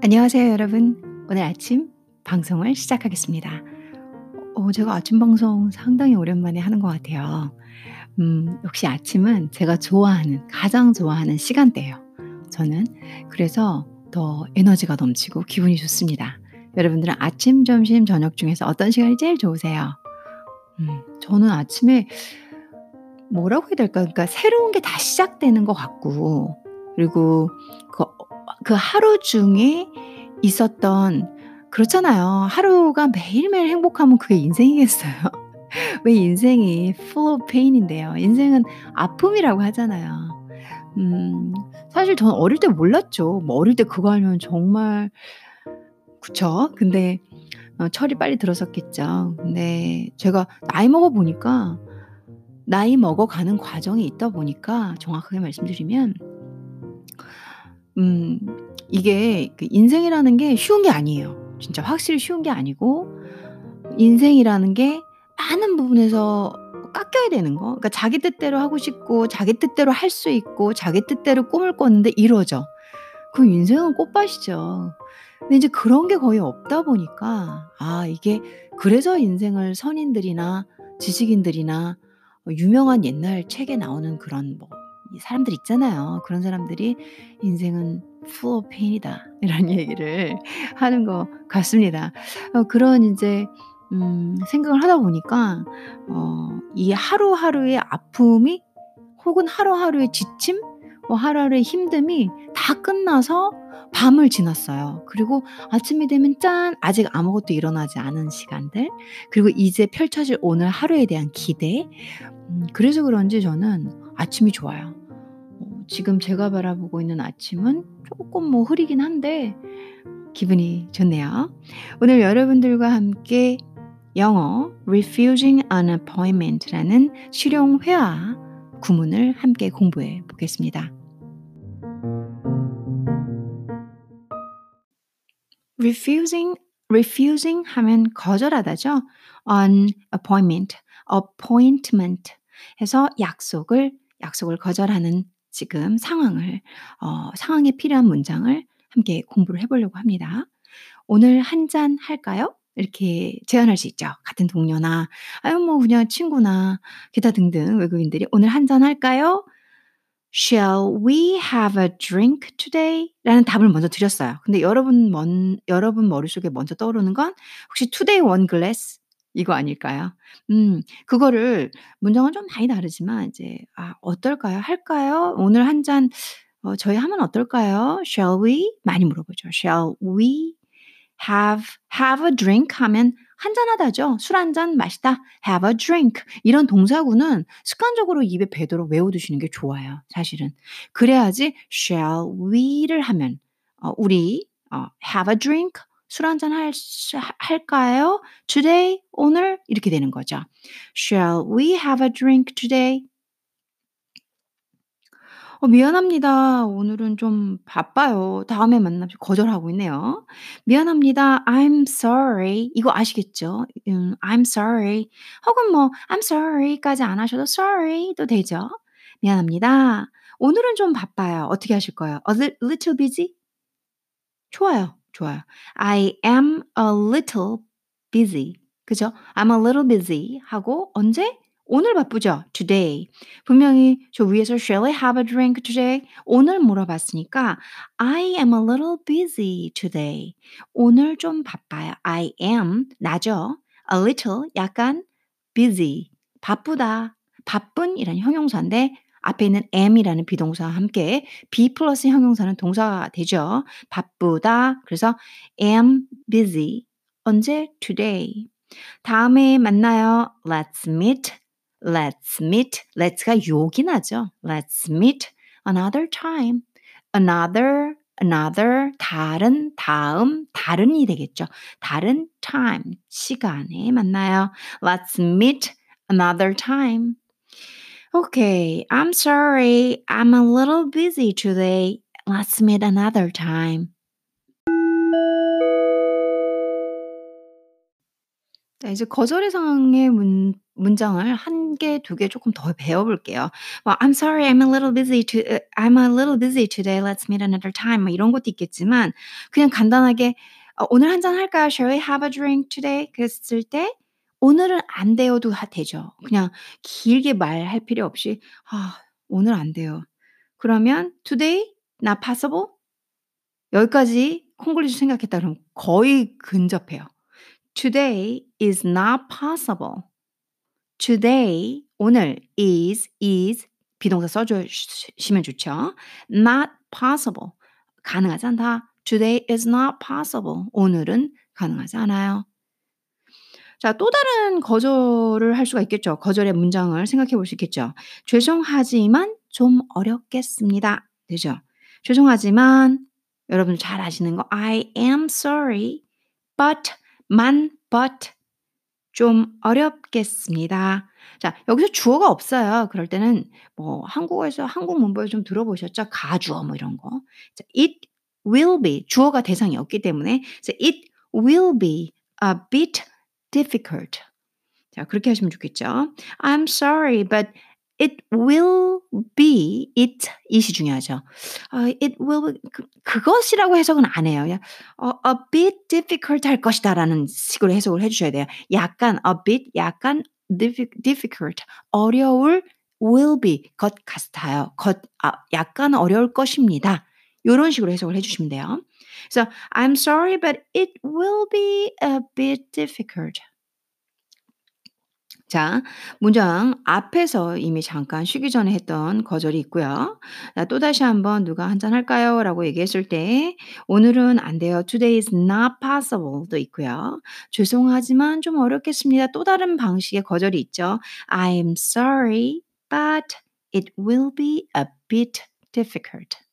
안녕하세요, 여러분. 오늘 아침 방송을 시작하겠습니다. 어, 제가 아침 방송 상당히 오랜만에 하는 것 같아요. 음, 역시 아침은 제가 좋아하는, 가장 좋아하는 시간대예요. 저는 그래서 더 에너지가 넘치고 기분이 좋습니다. 여러분들은 아침, 점심, 저녁 중에서 어떤 시간이 제일 좋으세요? 음, 저는 아침에 뭐라고 해야 될까? 그러니까 새로운 게 다 시작되는 것 같고, 그리고 그, 그 하루 중에 있었던 그렇잖아요. 하루가 매일매일 행복하면 그게 인생이겠어요. 왜 인생이 full of pain인데요. 인생은 아픔이라고 하잖아요. 음, 사실 저는 어릴 때 몰랐죠. 뭐 어릴 때 그거 알면 정말 그쵸? 근데 어, 철이 빨리 들었었겠죠. 근데 제가 나이 먹어 보니까 나이 먹어가는 과정이 있다 보니까 정확하게 말씀드리면 음, 이게 그 인생이라는 게 쉬운 게 아니에요. 진짜 확실히 쉬운 게 아니고 인생이라는 게 많은 부분에서 깎여야 되는 거. 그러니까 자기 뜻대로 하고 싶고 자기 뜻대로 할 수 있고 자기 뜻대로 꿈을 꿨는데 이루어져. 그 인생은 꽃밭이죠. 근데 이제 그런 게 거의 없다 보니까 아 이게 그래서 인생을 선인들이나 지식인들이나 유명한 옛날 책에 나오는 그런 뭐 사람들 있잖아요. 그런 사람들이 인생은 full of pain이다. 이런 얘기를 하는 것 같습니다. 어, 그런 이제 음, 생각을 하다 보니까 어, 이 하루하루의 아픔이 혹은 하루하루의 지침, 뭐 하루하루의 힘듦이 다 끝나서 밤을 지났어요. 그리고 아침이 되면 짠! 아직 아무것도 일어나지 않은 시간들. 그리고 이제 펼쳐질 오늘 하루에 대한 기대. 음, 그래서 그런지 저는 아침이 좋아요. 어, 지금 제가 바라보고 있는 아침은 조금 뭐 흐리긴 한데 기분이 좋네요. 오늘 여러분들과 함께 영어 refusing an appointment라는 실용 회화 구문을 함께 공부해 보겠습니다. refusing refusing 하면 거절하다죠. an appointment, appointment 해서 약속을 약속을 거절하는 지금 상황을 어, 상황에 필요한 문장을 함께 공부를 해보려고 합니다. 오늘 한 잔 할까요? 이렇게 제안할 수 있죠. 같은 동료나 아유 뭐 그냥 친구나 기타 등등 외국인들이 오늘 한 잔 할까요? Shall we have a drink today? 라는 답을 먼저 드렸어요. 근데 여러분 먼, 여러분 머릿속에 먼저 떠오르는 건 혹시 today one glass? 이거 아닐까요? 음, 그거를 문장은 좀 많이 다르지만 이제 아, 어떨까요? 할까요? 오늘 한 잔, 어, 저희 하면 어떨까요? Shall we? 많이 물어보죠. Shall we have have a drink 하면 한잔하다죠. 술 한 잔 마시다. have a drink. 이런 동사구는 습관적으로 입에 배도록 외워두시는 게 좋아요. 사실은. 그래야지 shall we를 하면 어, 우리 어, have a drink 술 한잔 할까요? today 오늘 이렇게 되는 거죠. Shall we have a drink today? 어, 미안합니다. 오늘은 좀 바빠요. 다음에 만나죠. 거절하고 있네요. 미안합니다. I'm sorry. 이거 아시겠죠? 음, I'm sorry. 혹은 뭐 I'm sorry까지 안 하셔도 sorry도 되죠. 미안합니다. 오늘은 좀 바빠요. 어떻게 하실 거예요? A little busy? 좋아요. 좋아요. I am a little busy. 그죠? I'm a little busy 하고 언제? 오늘 바쁘죠? Today. 분명히 저 위에서 Shall I have a drink today? 오늘 물어봤으니까 I am a little busy today. 오늘 좀 바빠요. I am 나죠? A little 약간 busy 바쁘다. 바쁜이란 형용사인데 앞에 있는 am이라는 비동사와 함께 be 플러스 형용사는 동사가 되죠. 바쁘다. 그래서 am busy. 언제? Today. 다음에 만나요. Let's meet. Let's meet. Let's가 욕이 나죠. Let's meet another time. Another, another, 다른, 다음, 다른이 되겠죠. 다른 time, 시간에 만나요. Let's meet another time. Okay, I'm sorry. I'm a little busy today. Let's meet another time. 자 이제 거절의 상황의 문 문장을 1 개, 2개 쪼끔 더 배워 볼게요. 뭐 "I'm sorry, I'm a little busy to uh, I'm a little busy today. Let's meet another time." 뭐 이런 것도 있겠지만 그냥 간단하게 "어 오늘 한잔 할까요? Shall we have a drink today?" 그랬을 때 오늘은 안 돼요도 하 되죠. 그냥 길게 말할 필요 없이 "아 오늘 안 돼요." 그러면 "Today not possible?" 여기까지 콩글리시 생각했다 그러면 거의 근접해요. Today is not possible. Today 오늘 is is 비동사 써 주시면 좋죠. Not possible 가능하지 않다. Today is not possible. 오늘은 가능하지 않아요. 자, 또 다른 거절을 할 수가 있겠죠. 거절의 문장을 생각해 볼 수 있겠죠. 죄송하지만 좀 어렵겠습니다. 되죠? 죄송하지만 여러분들 잘 아시는 거 I am sorry but 만 but 좀 어렵겠습니다. 자, 여기서 주어가 없어요. 그럴 때는 뭐 한국어에서 한국 문법을 좀 들어보셨죠? 가주어 뭐 이런 거. 자, it will be 주어가 대상이 없기 때문에 자, it will be a bit difficult. 자, 그렇게 하시면 좋겠죠. I'm sorry, but it will be it it이 중요하죠. 어, it will 그, 그것이라고 해석은 안 해요. 그냥 어, a bit difficult 할 것이다라는 식으로 해석을 해주셔야 돼요. 약간 a bit, 약간 difficult, 어려울 will be 것 같아요. 것, 아, 약간 어려울 것입니다. 이런 식으로 해석을 해주시면 돼요. 그래서 I'm sorry, but it will be a bit difficult. 자, 문장 앞에서 이미 잠깐 쉬기 전에 했던 거절이 있고요. 자, 또 다시 한번 누가 한잔 할까요? 라고 얘기했을 때 오늘은 안 돼요. Today is not possible도 있고요. 죄송하지만 좀 어렵겠습니다. 또 다른 방식의 거절이 있죠. I'm sorry, but it will be a bit difficult.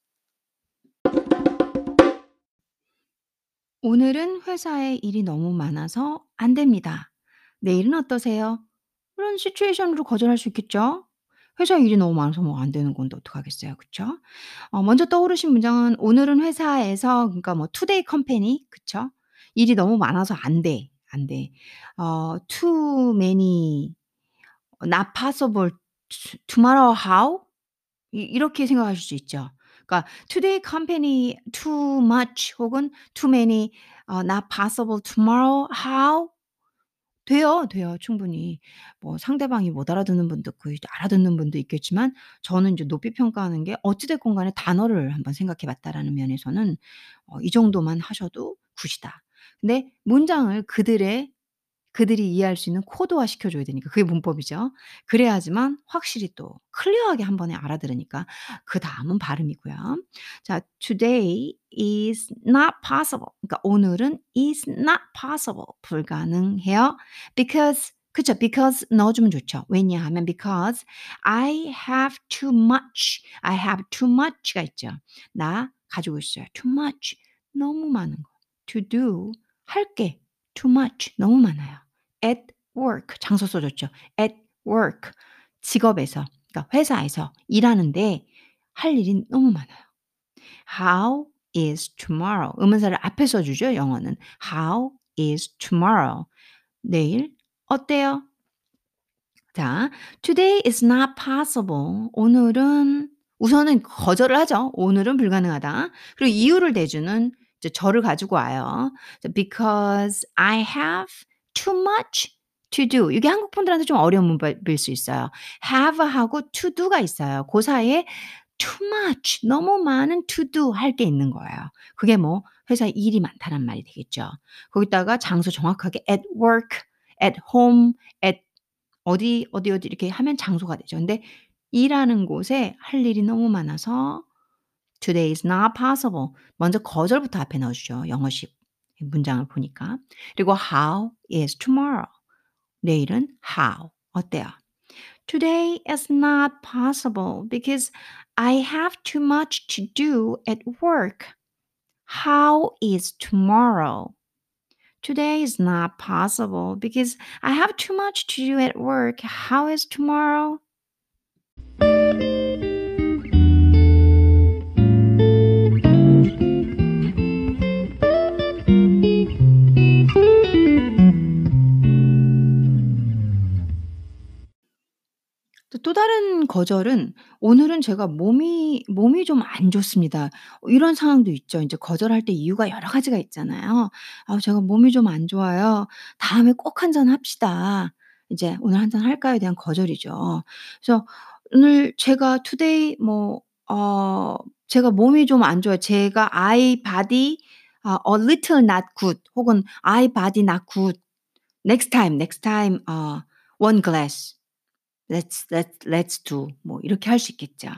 오늘은 회사에 일이 너무 많아서 안 됩니다. 내일은 어떠세요? 그런 시츄에이션으로 거절할 수 있겠죠. 회사 일이 너무 많아서 뭐 안 되는 건데 어떡하겠어요. 그쵸? 어 먼저 떠오르신 문장은 오늘은 회사에서 그러니까 뭐 투데이 컴퍼니 그쵸? 일이 너무 많아서 안 돼. 안 돼. 어 too many not possible tomorrow how? 이 이렇게 생각하실 수 있죠. 그러니까 today company too much 혹은 too many 어 not possible tomorrow how? 돼요, 돼요. 충분히. 뭐 상대방이 못 알아듣는 분도 있고 알아듣는 분도 있겠지만 저는 이제 높이 평가하는 게 어찌 됐건 간에 단어를 한번 생각해 봤다라는 면에서는 어 이 정도만 하셔도 굿이다. 근데 문장을 그들의 그들이 이해할 수 있는 코드화 시켜 줘야 되니까 그게 문법이죠. 그래야지만 확실히 또 클리어하게 한 번에 알아들으니까 그 다음은 발음이고요. 자, today is not possible. 그러니까 오늘은 is not possible. 불가능해요. because 그쵸. because 넣어주면 좋죠. 왜냐하면 because I have too much. I have too much가 있죠. 나 가지고 있어요. too much. 너무 많은 거. to do. 할 게. too much. 너무 많아요. At work 장소 써줬죠. at work 직업에서 그러니까 회사에서 일하는데 할 일이 너무 많아요. How is tomorrow? 의문사를 앞에 써주죠. 영어는 How is tomorrow? 내일 어때요? 자, today is not possible. 오늘은 우선은 거절을 하죠. 오늘은 불가능하다. 그리고 이유를 대주는 저를 가지고 와요. Because I have too much to do. 이게 한국 분들한테 좀 어려운 문법일 수 있어요. have하고 to do가 있어요. 그 사이에 too much, 너무 많은 to do 할 게 있는 거예요. 그게 뭐 회사에 일이 많다는 말이 되겠죠. 거기다가 장소 정확하게 at work, at home, at 어디 어디 어디 이렇게 하면 장소가 되죠. 근데 일하는 곳에 할 일이 너무 많아서 today is not possible. 먼저 거절부터 앞에 넣어주죠. 영어식 문장을 보니까. 그리고 how is tomorrow. 내일은 how. 어때요? Today is not possible because I have too much to do at work. How is tomorrow? Today is not possible because I have too much to do at work. How is tomorrow? 다른 거절은 "오늘은 제가 몸이 몸이 좀 안 좋습니다." 어 이런 상황도 있죠. 인제 거절할 때 이유가 여러 가지가 있잖아요. "아 제가 몸이 좀 안 좋아요. 다음에 꼭한잔 합시다." 이제 "오늘 한잔 할까요?"에 대한 거절이죠. 그래서 오늘 제가 today 뭐 어 제가 몸이 좀 안 좋아요. 제가 "I body 아 a little not good." 혹은 "I body not good. Next time, next time 어 one glass. Let's let's let's do." 뭐 이렇게 할 수 있겠죠.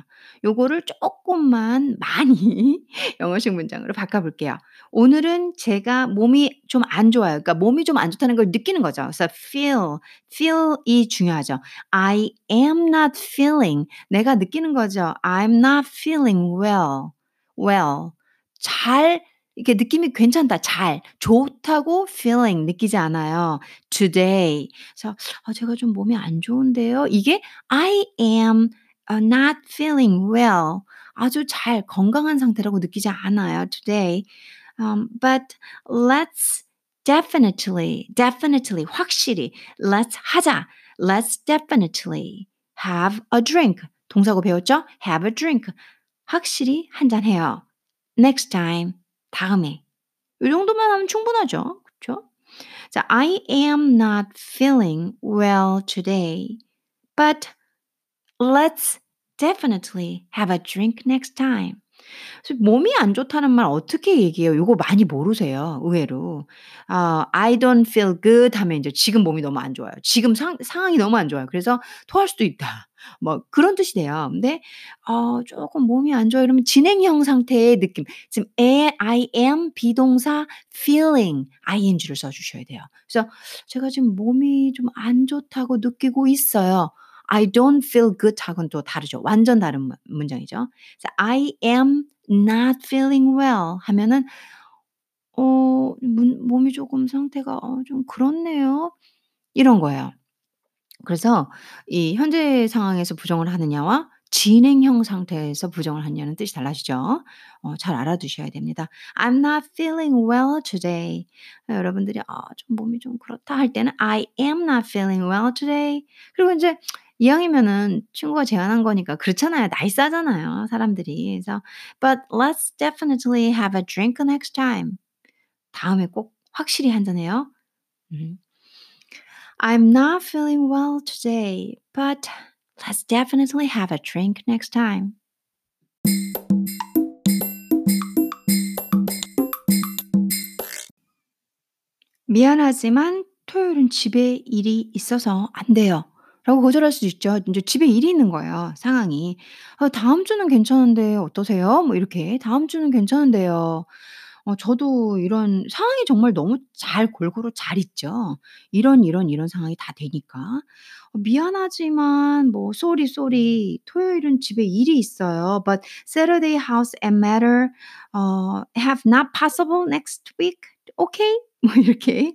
요거를 쪼끔만 많이 영어식 문장으로 바꿔 볼게요. 오늘은 제가 몸이 좀 안 좋아요. 그러니까 몸이 좀 안 좋다는 걸 느끼는 거죠. 그래서 feel, feel이 중요하죠. I am not feeling 내가 느끼는 거죠. I'm not feeling well, well. 잘 이렇게 느낌이 괜찮다. 잘. 좋다고 feeling 느끼지 않아요. today. 그래서 "아 제가 좀 몸이 안 좋은데요." 이게 I am 어 not feeling well. 아주 잘 건강한 상태라고 느끼지 않아요 today. Um, but let's definitely, definitely 확실히 let's 하자. Let's definitely have a drink. 동사고 배웠죠? have a drink. 확실히 한 잔 해요. next time. 다음에. 요 정도만 하면 충분하죠. 그쵸? 자 I am not feeling well today. But let's definitely have a drink next time. 몸이 안 좋다는 말 어떻게 얘기해요? 요거 많이 모르세요 의외로. 아 I don't feel good 하면 인제 지금 몸이 너무 안 좋아요. 지금 상 상황이 너무 안 좋아요. 그래서 토할 수도 있다. 뭐 그런 뜻이 돼요. 근데 어 쪼끔 몸이 안 좋아요 이러면 진행형 상태의 느낌. 지금 에 I am 비동사 feeling ing를 써 주셔야 돼요. 그래서 "제가 지금 몸이 좀 안 좋다고 느끼고 있어요." I don't feel good 하고는 또 다르죠. 완전 다른 문 문장이죠. 그래서 I am not feeling well 하면은 어문 몸이 조금 상태가 어 좀 그렇네요. 이런 거예요. 그래서 이 현재 상황에서 부정을 하느냐와 진행형 상태에서 부정을 하느냐는 뜻이 달라지죠. 어 잘 알아두셔야 됩니다. I'm not feeling well today. 어 여러분들이 "아 좀 몸이 좀 그렇다." 할 때는 I am not feeling well today. 그리고 인제 이왕이면은 친구가 제안한 거니까 그렇잖아요. 나이스하잖아요 사람들이. 그래서 "But let's definitely have a drink next time." 다음에 꼭 확실히 한잔 해요. 음. "I'm not feeling well today. But let's definitely have a drink next time." "미안하지만 토요일은 집에 일이 있어서 안 돼요." 라고 거절할 수도 있죠. 인제 집에 일이 있는 거예요 상황이. "아 다음 주는 괜찮은데 어떠세요?" 뭐 이렇게 "다음 주는 괜찮은데요." 어 저도 이런 상황이 정말 너무 잘 골고루 잘 있죠. 이런, 이런, 이런 상황이 다 되니까. 어 "미안하지만 뭐 sorry. 토요일은 집에 일이 있어요. But Saturday house and matter 어 have not possible next week. Okay?" 뭐 이렇게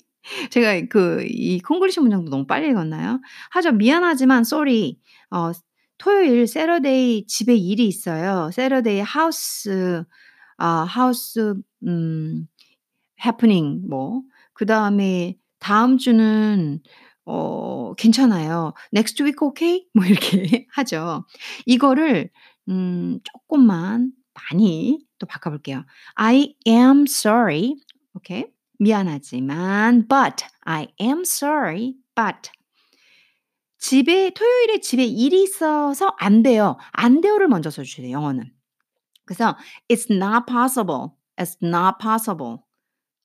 제가 그 이 콩글리시 문장도 너무 빨리 읽었나요? 하죠. "미안하지만 sorry. 어 토요일 Saturday 집에 일이 있어요. Saturday house 아 house 음 happening." 뭐 그다음에 "다음 주는 어 괜찮아요. Next week okay?" 뭐 이렇게 하죠. 이거를 음 쪼끔만 많이 또 바꿔 볼게요. "I am sorry." 오케이. 미안하지만 but I am sorry but 집에 토요일에 집에 일이 있어서 안 돼요. 안 돼요를 먼저 써 돼요 영어는. 그래서 "It's not possible. It's not possible."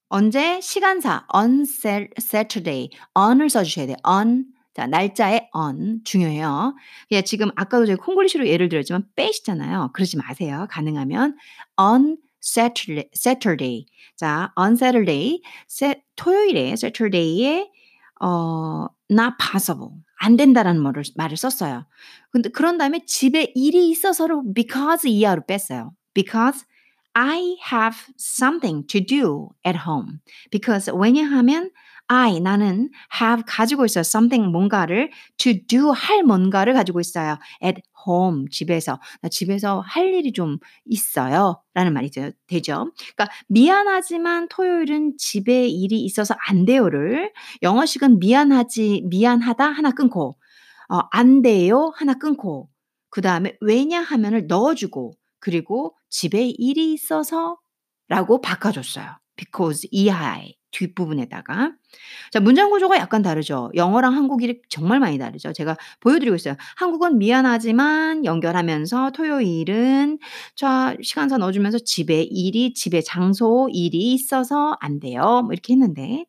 언제? 시간사 on Sat Saturday. on을 써 주셔야 돼요. on 자 날짜에 on 중요해요. 예 지금 아까도 제가 콩글리시로 예를 들었지만 빼시잖아요. 그러지 마세요 가능하면. on Saturday Saturday. 자 on Saturday 세 토요일에 Saturday에 어 not possible. 안 된다라는 말을 말을 썼어요. 근데 그런 다음에 집에 일이 있어서를 because 이하로 뺐어요. because I have something to do at home. because 왜냐하면 I 나는 have 가지고 있어요. something 뭔가를 to do 할 뭔가를 가지고 있어요. at home 집에서. 나 집에서 할 일이 좀 있어요. 라는 말이 되 되죠. 그러니까 미안하지만 토요일은 집에 일이 있어서 안 돼요를 영어식은 미안하지 미안하다 하나 끊고 어 "안 돼요." 하나 끊고 그 다음에 왜냐하면을 넣어 주고 그리고 "집에 일이 있어서."라고 바꿔 줬어요. because 이하에 뒷부분에다가. 자 문장 구조가 약간 다르죠. 영어랑 한국이 정말 많이 다르죠. 제가 보여 드리고 있어요. 한국은 "미안하지만" 연결하면서 토요일은 자 시간서 넣어 주면서 "집에 일이 집에 장소 일이 있어서 안 돼요." 뭐 이렇게 했는데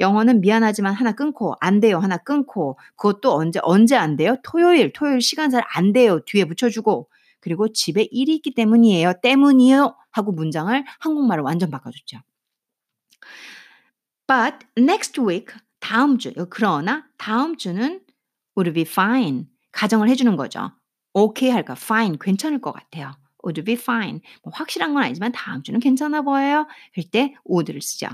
영어는 "미안하지만" 하나 끊고 "안 돼요." 하나 끊고 그것도 언제 언제 안 돼요? 토요일, 토요일 시간사를 "안 돼요." 뒤에 붙여 주고 그리고 "집에 일이 있기 때문이에요." "때문이요." 하고 문장을 한국말로 완전 바꿔 줬죠. But next week 다음 주 그러나 다음 주는 would be fine 가정을 해 주는 거죠. 오케이 할까? fine 괜찮을 것 같아요. would be fine. 뭐 확실한 건 아니지만 다음 주는 괜찮아 보여요. 그럴 때 would를 쓰죠.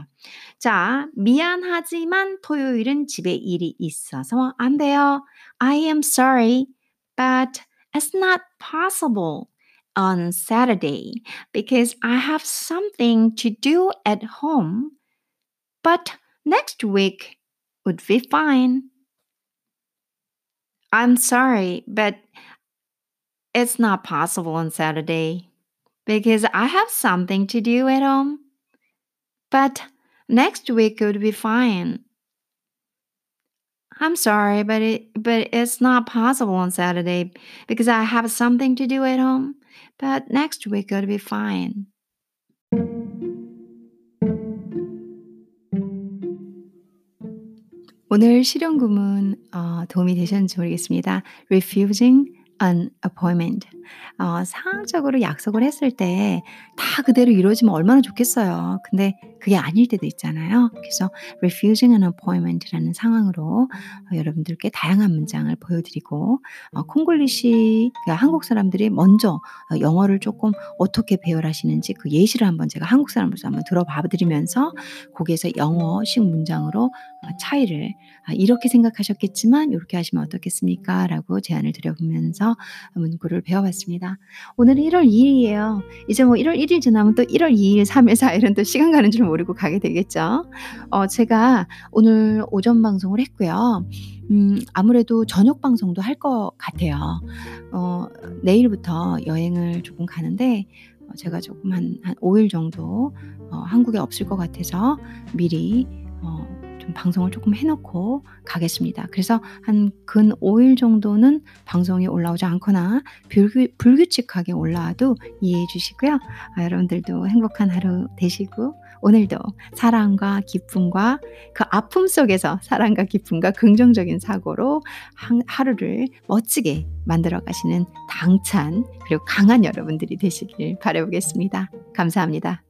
자, 미안하지만 토요일은 집에 일이 있어서 안 돼요. I am sorry, but it's not possible on Saturday because I have something to do at home. But next week would be fine. I'm sorry, but it's not possible on Saturday because I have something to do at home. But next week would be fine. I'm sorry, but it but it's not possible on Saturday because I have something to do at home. But next week would be fine. 오늘 실용구문 어 도움이 되셨는지 모르겠습니다. refusing an appointment. 어 상황적으로 약속을 했을 때 다 그대로 이루어지면 얼마나 좋겠어요. 근데 그게 아닐 때도 있잖아요. 그래서 refusing an appointment라는 상황으로 어 여러분들께 다양한 문장을 보여드리고 어 콩글리시 그러니까 한국 사람들이 먼저 어 영어를 조금 어떻게 배열하시는지 그 예시를 한번 제가 한국 사람으로서 한번 들어봐 드리면서 거기에서 영어식 문장으로 어 차이를 아 "이렇게 생각하셨겠지만 요렇게 하시면 어떻겠습니까?" 라고 제안을 드려 보면서 문구를 배워 봤습니다. 오늘은 1월 2 일이에요. 이제 뭐 1월 1일 지나면 또 1월 2 일, 3 일, 4 일은 또 시간 가는 줄 모르고 가게 되겠죠. 어 제가 오늘 오전 방송을 했고요. 음 아무래도 저녁 방송도 할 것 같아요. 어 내일부터 여행을 조금 가는데 어 제가 조금 한 한 5일 정도 어 한국에 없을 것 같아서 미리 어 좀 방송을 조금 해 놓고 가겠습니다. 그래서 한 근 5일 정도는 방송이 올라오지 않거나 불규 불규 칙하게 올라와도 이해해 주시고요. 아 여러분들도 행복한 하루 되시고 오늘도 사랑과 기쁨과 그 아픔 속에서 사랑과 기쁨과 긍정적인 사고로 한 하루를 멋지게 만들어 가시는 당찬 그리고 강한 여러분들이 되시길 바라 보겠습니다. 감사합니다.